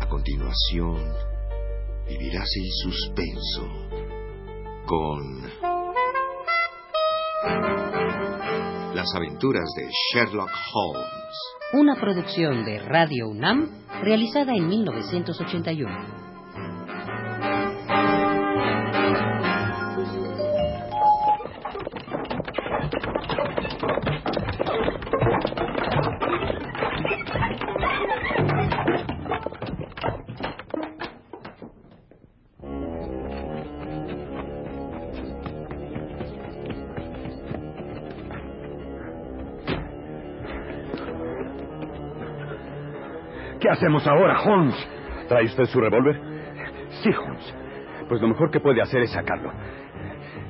A continuación, vivirás el suspenso con Las aventuras de Sherlock Holmes. Una producción de Radio UNAM realizada en 1981. ¿Qué hacemos ahora, Holmes? ¿Trae usted su revólver? Sí, Holmes. Pues lo mejor que puede hacer es sacarlo.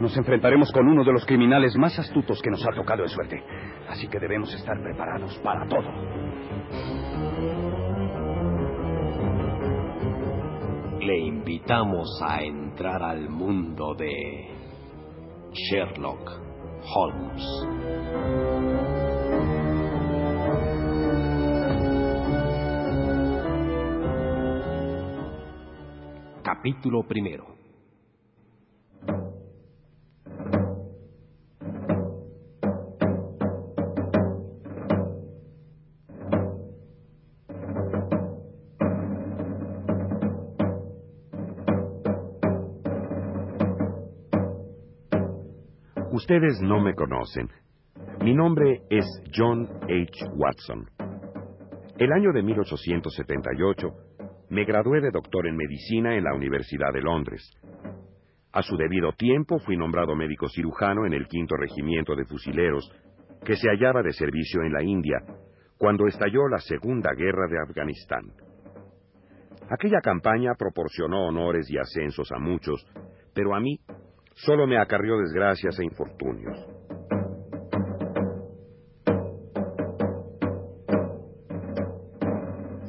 Nos enfrentaremos con uno de los criminales más astutos que nos ha tocado de suerte. Así que debemos estar preparados para todo. Le invitamos a entrar al mundo de Sherlock Holmes. Capítulo primero. Ustedes no me conocen. Mi nombre es John H. Watson. El año de 1878 me gradué de doctor en medicina en la Universidad de Londres. A su debido tiempo fui nombrado médico cirujano en el quinto regimiento de fusileros, que se hallaba de servicio en la India, cuando estalló la Segunda Guerra de Afganistán. Aquella campaña proporcionó honores y ascensos a muchos, pero a mí solo me acarrió desgracias e infortunios.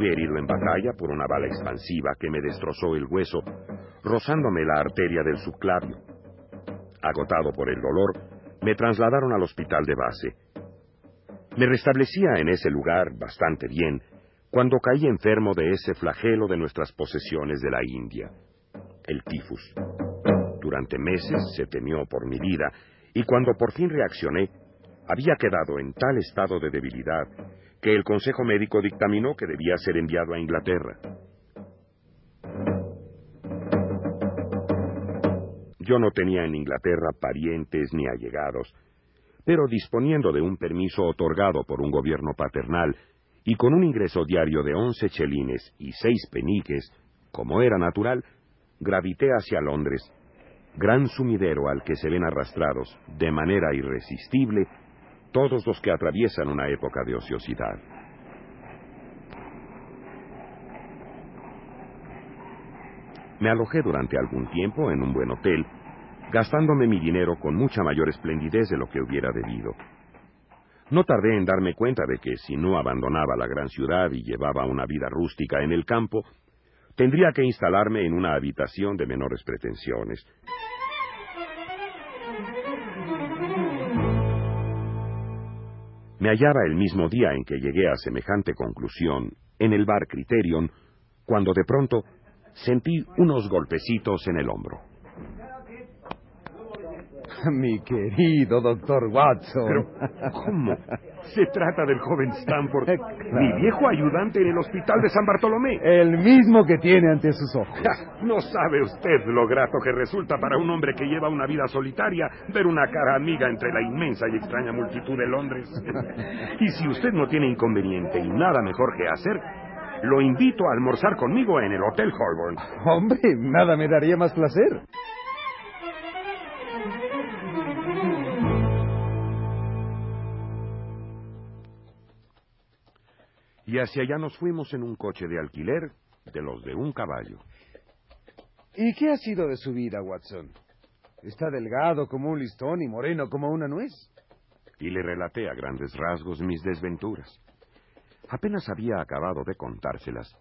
Fui herido en batalla por una bala expansiva que me destrozó el hueso, rozándome la arteria del subclavio. Agotado por el dolor, me trasladaron al hospital de base. Me restablecía en ese lugar bastante bien cuando caí enfermo de ese flagelo de nuestras posesiones de la India, el tifus. Durante meses se temió por mi vida y cuando por fin reaccioné, había quedado en tal estado de debilidad que el Consejo Médico dictaminó que debía ser enviado a Inglaterra. Yo no tenía en Inglaterra parientes ni allegados, pero disponiendo de un permiso otorgado por un gobierno paternal y con un ingreso diario de once chelines y seis peniques, como era natural, gravité hacia Londres, gran sumidero al que se ven arrastrados, de manera irresistible, todos los que atraviesan una época de ociosidad. Me alojé durante algún tiempo en un buen hotel, gastándome mi dinero con mucha mayor esplendidez de lo que hubiera debido. No tardé en darme cuenta de que si no abandonaba la gran ciudad y llevaba una vida rústica en el campo, tendría que instalarme en una habitación de menores pretensiones. Me hallaba el mismo día en que llegué a semejante conclusión, en el bar Criterion, cuando de pronto sentí unos golpecitos en el hombro. Mi querido doctor Watson. Pero, ¿cómo? Se trata del joven Stanford, mi viejo ayudante en el hospital de San Bartolomé. El mismo que tiene ante sus ojos. No sabe usted lo grato que resulta para un hombre que lleva una vida solitaria ver una cara amiga entre la inmensa y extraña multitud de Londres. y si usted no tiene inconveniente y nada mejor que hacer, lo invito a almorzar conmigo en el Hotel Holborn. Hombre, nada me daría más placer. Y hacia allá nos fuimos en un coche de alquiler de los de un caballo. ¿Y qué ha sido de su vida, Watson? Está delgado como un listón y moreno como una nuez. Y le relaté a grandes rasgos mis desventuras. Apenas había acabado de contárselas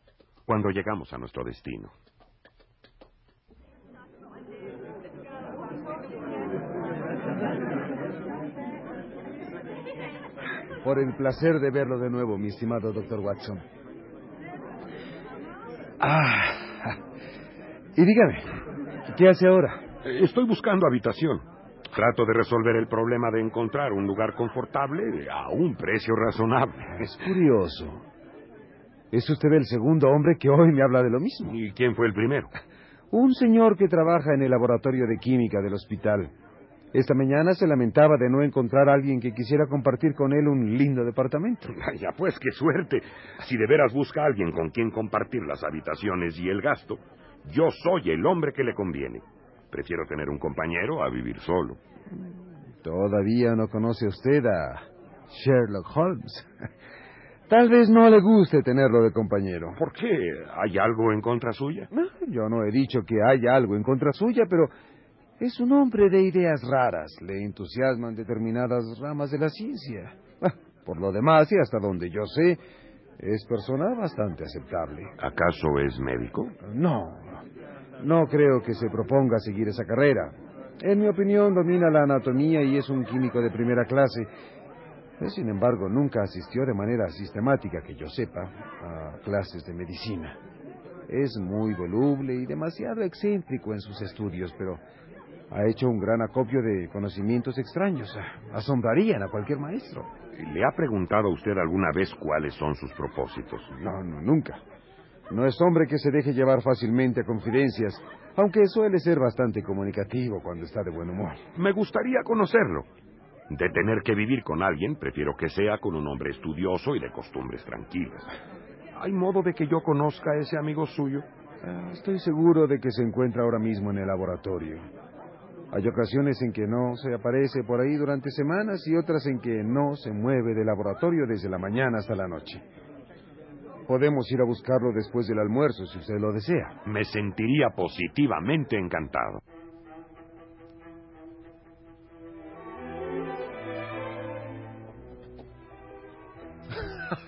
cuando llegamos a nuestro destino. Por el placer de verlo de nuevo, mi estimado doctor Watson. Ah. Y dígame, ¿qué hace ahora? Estoy buscando habitación. Trato de resolver el problema de encontrar un lugar confortable a un precio razonable. Es curioso. Es usted el segundo hombre que hoy me habla de lo mismo. ¿Y quién fue el primero? Un señor que trabaja en el laboratorio de química del hospital. Esta mañana se lamentaba de no encontrar a alguien que quisiera compartir con él un lindo departamento. Vaya, pues qué suerte. Si de veras busca a alguien con quien compartir las habitaciones y el gasto, yo soy el hombre que le conviene. Prefiero tener un compañero a vivir solo. Todavía no conoce usted a Sherlock Holmes. Tal vez no le guste tenerlo de compañero. ¿Por qué? ¿Hay algo en contra suya? No, Yo no he dicho que haya algo en contra suya, pero es un hombre de ideas raras. Le entusiasman determinadas ramas de la ciencia. Ah, Por lo demás, y hasta donde yo sé, es persona bastante aceptable. ¿Acaso es médico? No, no creo que se proponga seguir esa carrera. En mi opinión, domina la anatomía y es un químico de primera clase. Sin embargo, nunca asistió de manera sistemática, que yo sepa, a clases de medicina. Es muy voluble y demasiado excéntrico en sus estudios, pero ha hecho un gran acopio de conocimientos extraños. Asombrarían a cualquier maestro. ¿Le ha preguntado a usted alguna vez cuáles son sus propósitos? No, no, nunca. No es hombre que se deje llevar fácilmente a confidencias, aunque suele ser bastante comunicativo cuando está de buen humor. Me gustaría conocerlo. De tener que vivir con alguien, prefiero que sea con un hombre estudioso y de costumbres tranquilas. ¿Hay modo de que yo conozca a ese amigo suyo? Ah, Estoy seguro de que se encuentra ahora mismo en el laboratorio. Hay ocasiones en que no se aparece por ahí durante semanas y otras en que no se mueve del laboratorio desde la mañana hasta la noche. Podemos ir a buscarlo después del almuerzo si usted lo desea. Me sentiría positivamente encantado.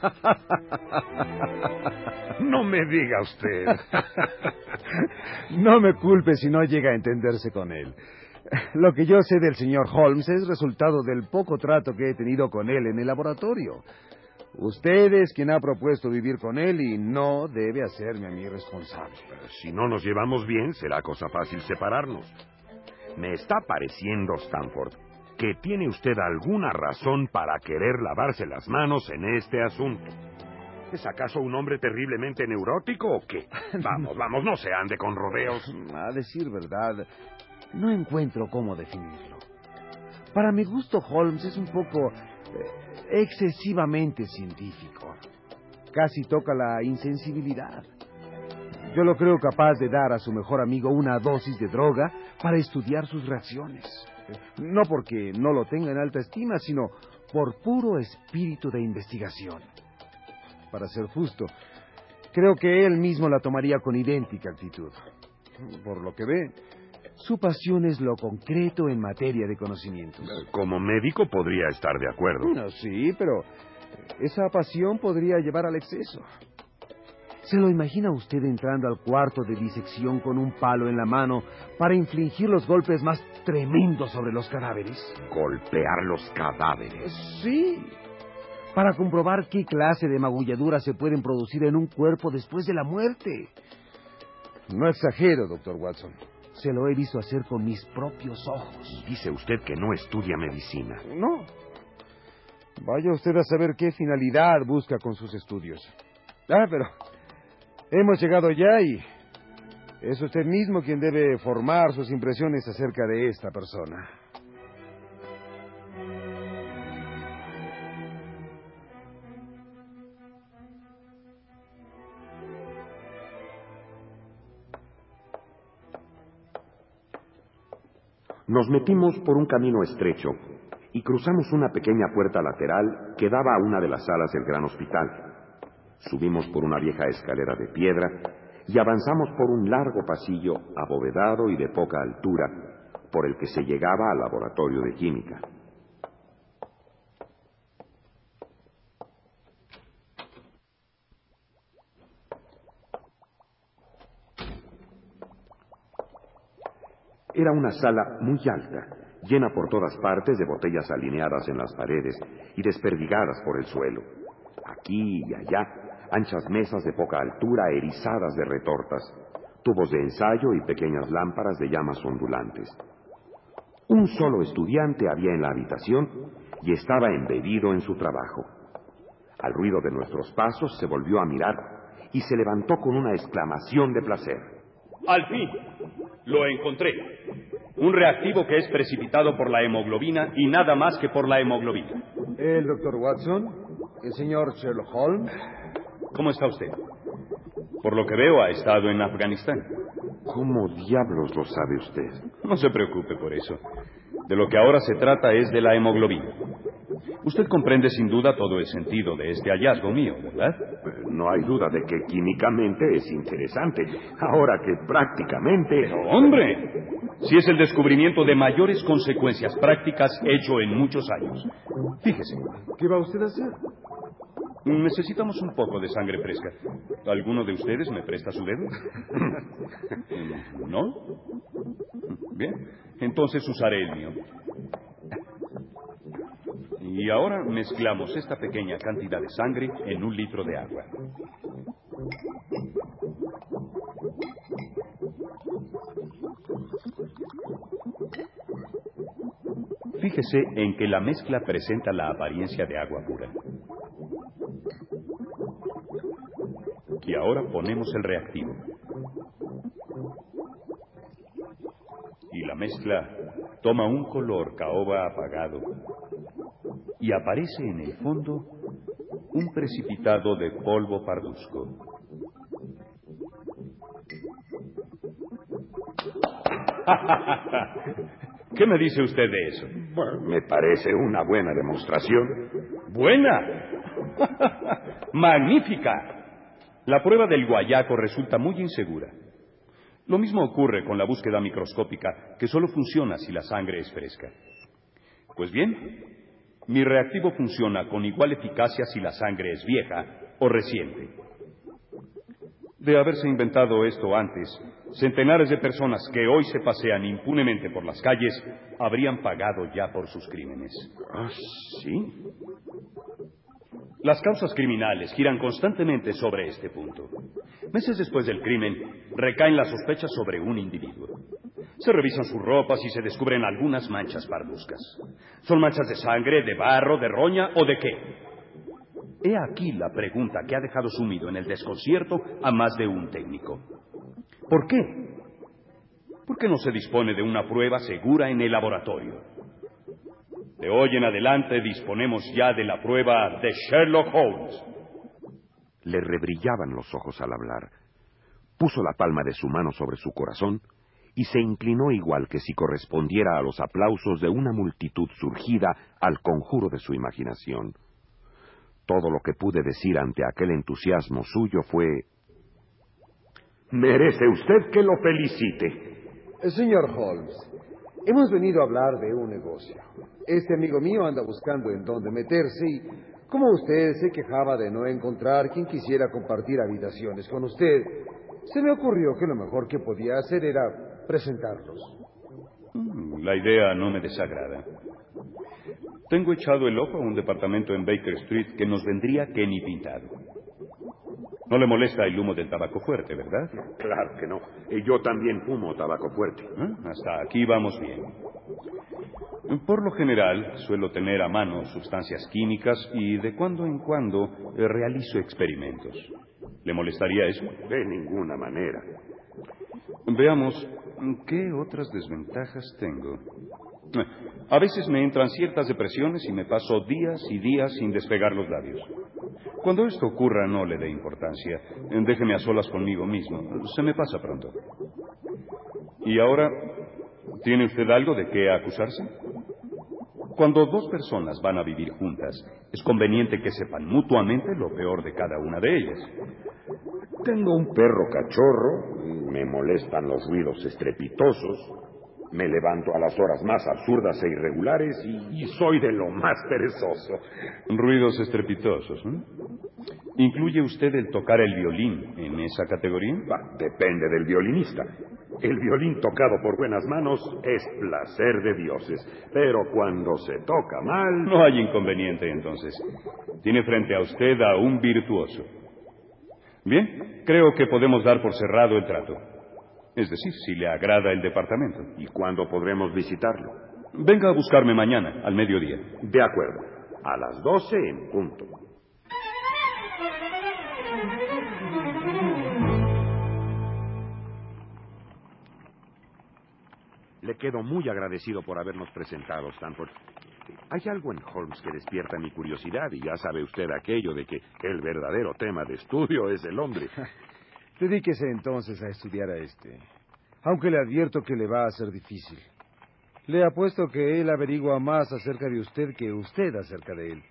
No me diga usted. No me culpe si no llega a entenderse con él. Lo que yo sé del señor Holmes es resultado del poco trato que he tenido con él en el laboratorio. Usted es quien ha propuesto vivir con él y no debe hacerme a mí responsable. Si no nos llevamos bien, será cosa fácil separarnos. Me está pareciendo, Stanford, que tiene usted alguna razón para querer lavarse las manos en este asunto. ¿Es acaso un hombre terriblemente neurótico o qué? Vamos, vamos, no se ande con rodeos. A decir verdad, no encuentro cómo definirlo. Para mi gusto, Holmes es un poco eh, excesivamente científico. Casi toca la insensibilidad. Yo lo creo capaz de dar a su mejor amigo una dosis de droga para estudiar sus reacciones. No porque no lo tenga en alta estima, sino por puro espíritu de investigación. Para ser justo, creo que él mismo la tomaría con idéntica actitud. Por lo que ve, su pasión es lo concreto en materia de conocimientos. Como médico podría estar de acuerdo. Bueno, sí, pero esa pasión podría llevar al exceso. ¿Se lo imagina usted entrando al cuarto de disección con un palo en la mano para infligir los golpes más tremendos sobre los cadáveres? Golpear los cadáveres. Sí. Para comprobar qué clase de magulladuras se pueden producir en un cuerpo después de la muerte. No exagero, doctor Watson. Se lo he visto hacer con mis propios ojos. Dice usted que no estudia medicina. No. Vaya usted a saber qué finalidad busca con sus estudios. Ah, pero hemos llegado ya y es usted mismo quien debe formar sus impresiones acerca de esta persona. Nos metimos por un camino estrecho y cruzamos una pequeña puerta lateral que daba a una de las salas del gran hospital. Subimos por una vieja escalera de piedra y avanzamos por un largo pasillo abovedado y de poca altura por el que se llegaba al laboratorio de química. Era una sala muy alta llena por todas partes de botellas alineadas en las paredes y desperdigadas por el suelo. Aquí y allá, anchas mesas de poca altura erizadas de retortas, tubos de ensayo y pequeñas lámparas de llamas ondulantes. Un solo estudiante había en la habitación y estaba embebido en su trabajo. Al ruido de nuestros pasos se volvió a mirar y se levantó con una exclamación de placer. Al fin, lo encontré. Un reactivo que es precipitado por la hemoglobina y nada más que por la hemoglobina. ¿El doctor Watson? ¿El señor Sherlock Holmes? ¿Cómo está usted? Por lo que veo, ha estado en Afganistán. ¿Cómo diablos lo sabe usted? No se preocupe por eso. De lo que ahora se trata es de la hemoglobina. Usted comprende sin duda todo el sentido de este hallazgo mío, ¿verdad? No hay duda de que químicamente es interesante, ahora que prácticamente... Pero hombre, si es el descubrimiento de mayores consecuencias prácticas hecho en muchos años. Fíjese. ¿Qué va usted a hacer? Necesitamos un poco de sangre fresca. ¿Alguno de ustedes me presta su dedo? ¿No? Bien, entonces usaré el mío. Y ahora mezclamos esta pequeña cantidad de sangre en un litro de agua. Fíjese en que la mezcla presenta la apariencia de agua pura. Y ahora ponemos el reactivo. Y la mezcla toma un color caoba apagado y aparece en el fondo un precipitado de polvo parduzco. ¿Qué me dice usted de eso? Me parece una buena demostración. ¿Buena? ¡Magnífica! La prueba del guayaco resulta muy insegura. Lo mismo ocurre con la búsqueda microscópica, que solo funciona si la sangre es fresca. Pues bien, mi reactivo funciona con igual eficacia si la sangre es vieja o reciente. De haberse inventado esto antes, centenares de personas que hoy se pasean impunemente por las calles habrían pagado ya por sus crímenes. ¿Ah, sí? Las causas criminales giran constantemente sobre este punto. Meses después del crimen, recaen las sospechas sobre un individuo. Se revisan sus ropas y se descubren algunas manchas parduzcas. ¿Son manchas de sangre, de barro, de roña o de qué? He aquí la pregunta que ha dejado sumido en el desconcierto a más de un técnico. ¿Por qué? ¿Por qué no se dispone de una prueba segura en el laboratorio? De hoy en adelante disponemos ya de la prueba de Sherlock Holmes. Le rebrillaban los ojos al hablar. Puso la palma de su mano sobre su corazón y se inclinó igual que si correspondiera a los aplausos de una multitud surgida al conjuro de su imaginación. Todo lo que pude decir ante aquel entusiasmo suyo fue Merece usted que lo felicite. Señor Holmes, hemos venido a hablar de un negocio. Este amigo mío anda buscando en dónde meterse y, como usted se quejaba de no encontrar quien quisiera compartir habitaciones con usted, se me ocurrió que lo mejor que podía hacer era presentarlos. Mm, La idea no me desagrada. Tengo echado el ojo a un departamento en Baker Street que nos vendría que ni pintado. No le molesta el humo del tabaco fuerte, ¿verdad? Claro que no. Y yo también fumo tabaco fuerte. ¿Eh? Hasta aquí vamos bien. Por lo general, suelo tener a mano sustancias químicas y de cuando en cuando eh, realizo experimentos. ¿Le molestaría eso? De ninguna manera. Veamos, ¿qué otras desventajas tengo? A veces me entran ciertas depresiones y me paso días y días sin despegar los labios. Cuando esto ocurra, no le dé importancia. Déjeme a solas conmigo mismo. Se me pasa pronto. ¿Y ahora tiene usted algo de qué acusarse? Cuando dos personas van a vivir juntas, es conveniente que sepan mutuamente lo peor de cada una de ellas. Tengo un perro cachorro, me molestan los ruidos estrepitosos, me levanto a las horas más absurdas e irregulares y, y soy de lo más perezoso. Ruidos estrepitosos. ¿eh? ¿Incluye usted el tocar el violín en esa categoría? Bah, depende del violinista. El violín tocado por buenas manos es placer de dioses, pero cuando se toca mal... No hay inconveniente entonces. Tiene frente a usted a un virtuoso. Bien, creo que podemos dar por cerrado el trato. Es decir, si le agrada el departamento. ¿Y cuándo podremos visitarlo? Venga a buscarme mañana, al mediodía. De acuerdo. A las doce en punto. Le quedo muy agradecido por habernos presentado, Stanford. Hay algo en Holmes que despierta mi curiosidad y ya sabe usted aquello de que el verdadero tema de estudio es el hombre. Dedíquese entonces a estudiar a este, aunque le advierto que le va a ser difícil. Le apuesto que él averigua más acerca de usted que usted acerca de él.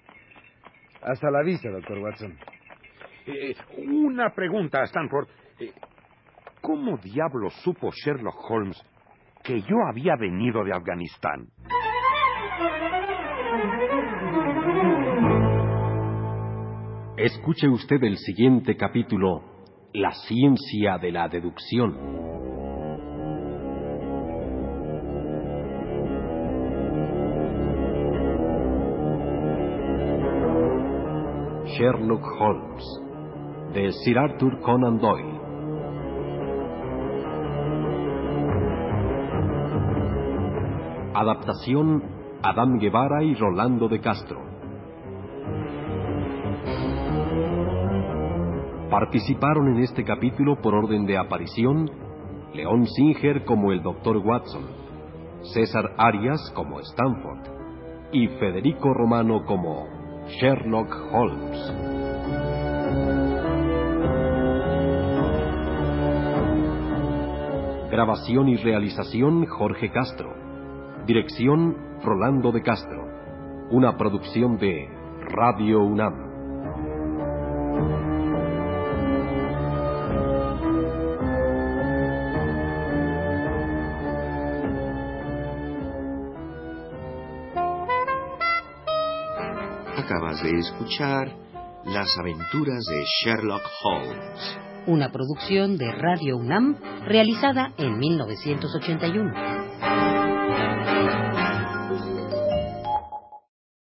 Hasta la vista, doctor Watson. Eh, una pregunta, Stanford. Eh, ¿Cómo diablos supo Sherlock Holmes que yo había venido de Afganistán? Escuche usted el siguiente capítulo, La ciencia de la deducción. Sherlock Holmes, de Sir Arthur Conan Doyle. Adaptación Adam Guevara y Rolando de Castro. Participaron en este capítulo por orden de aparición León Singer como el Dr. Watson, César Arias como Stanford y Federico Romano como Sherlock Holmes. Grabación y realización Jorge Castro. Dirección Rolando de Castro. Una producción de Radio UNAM. Acabas de escuchar Las aventuras de Sherlock Holmes. Una producción de Radio UNAM realizada en 1981.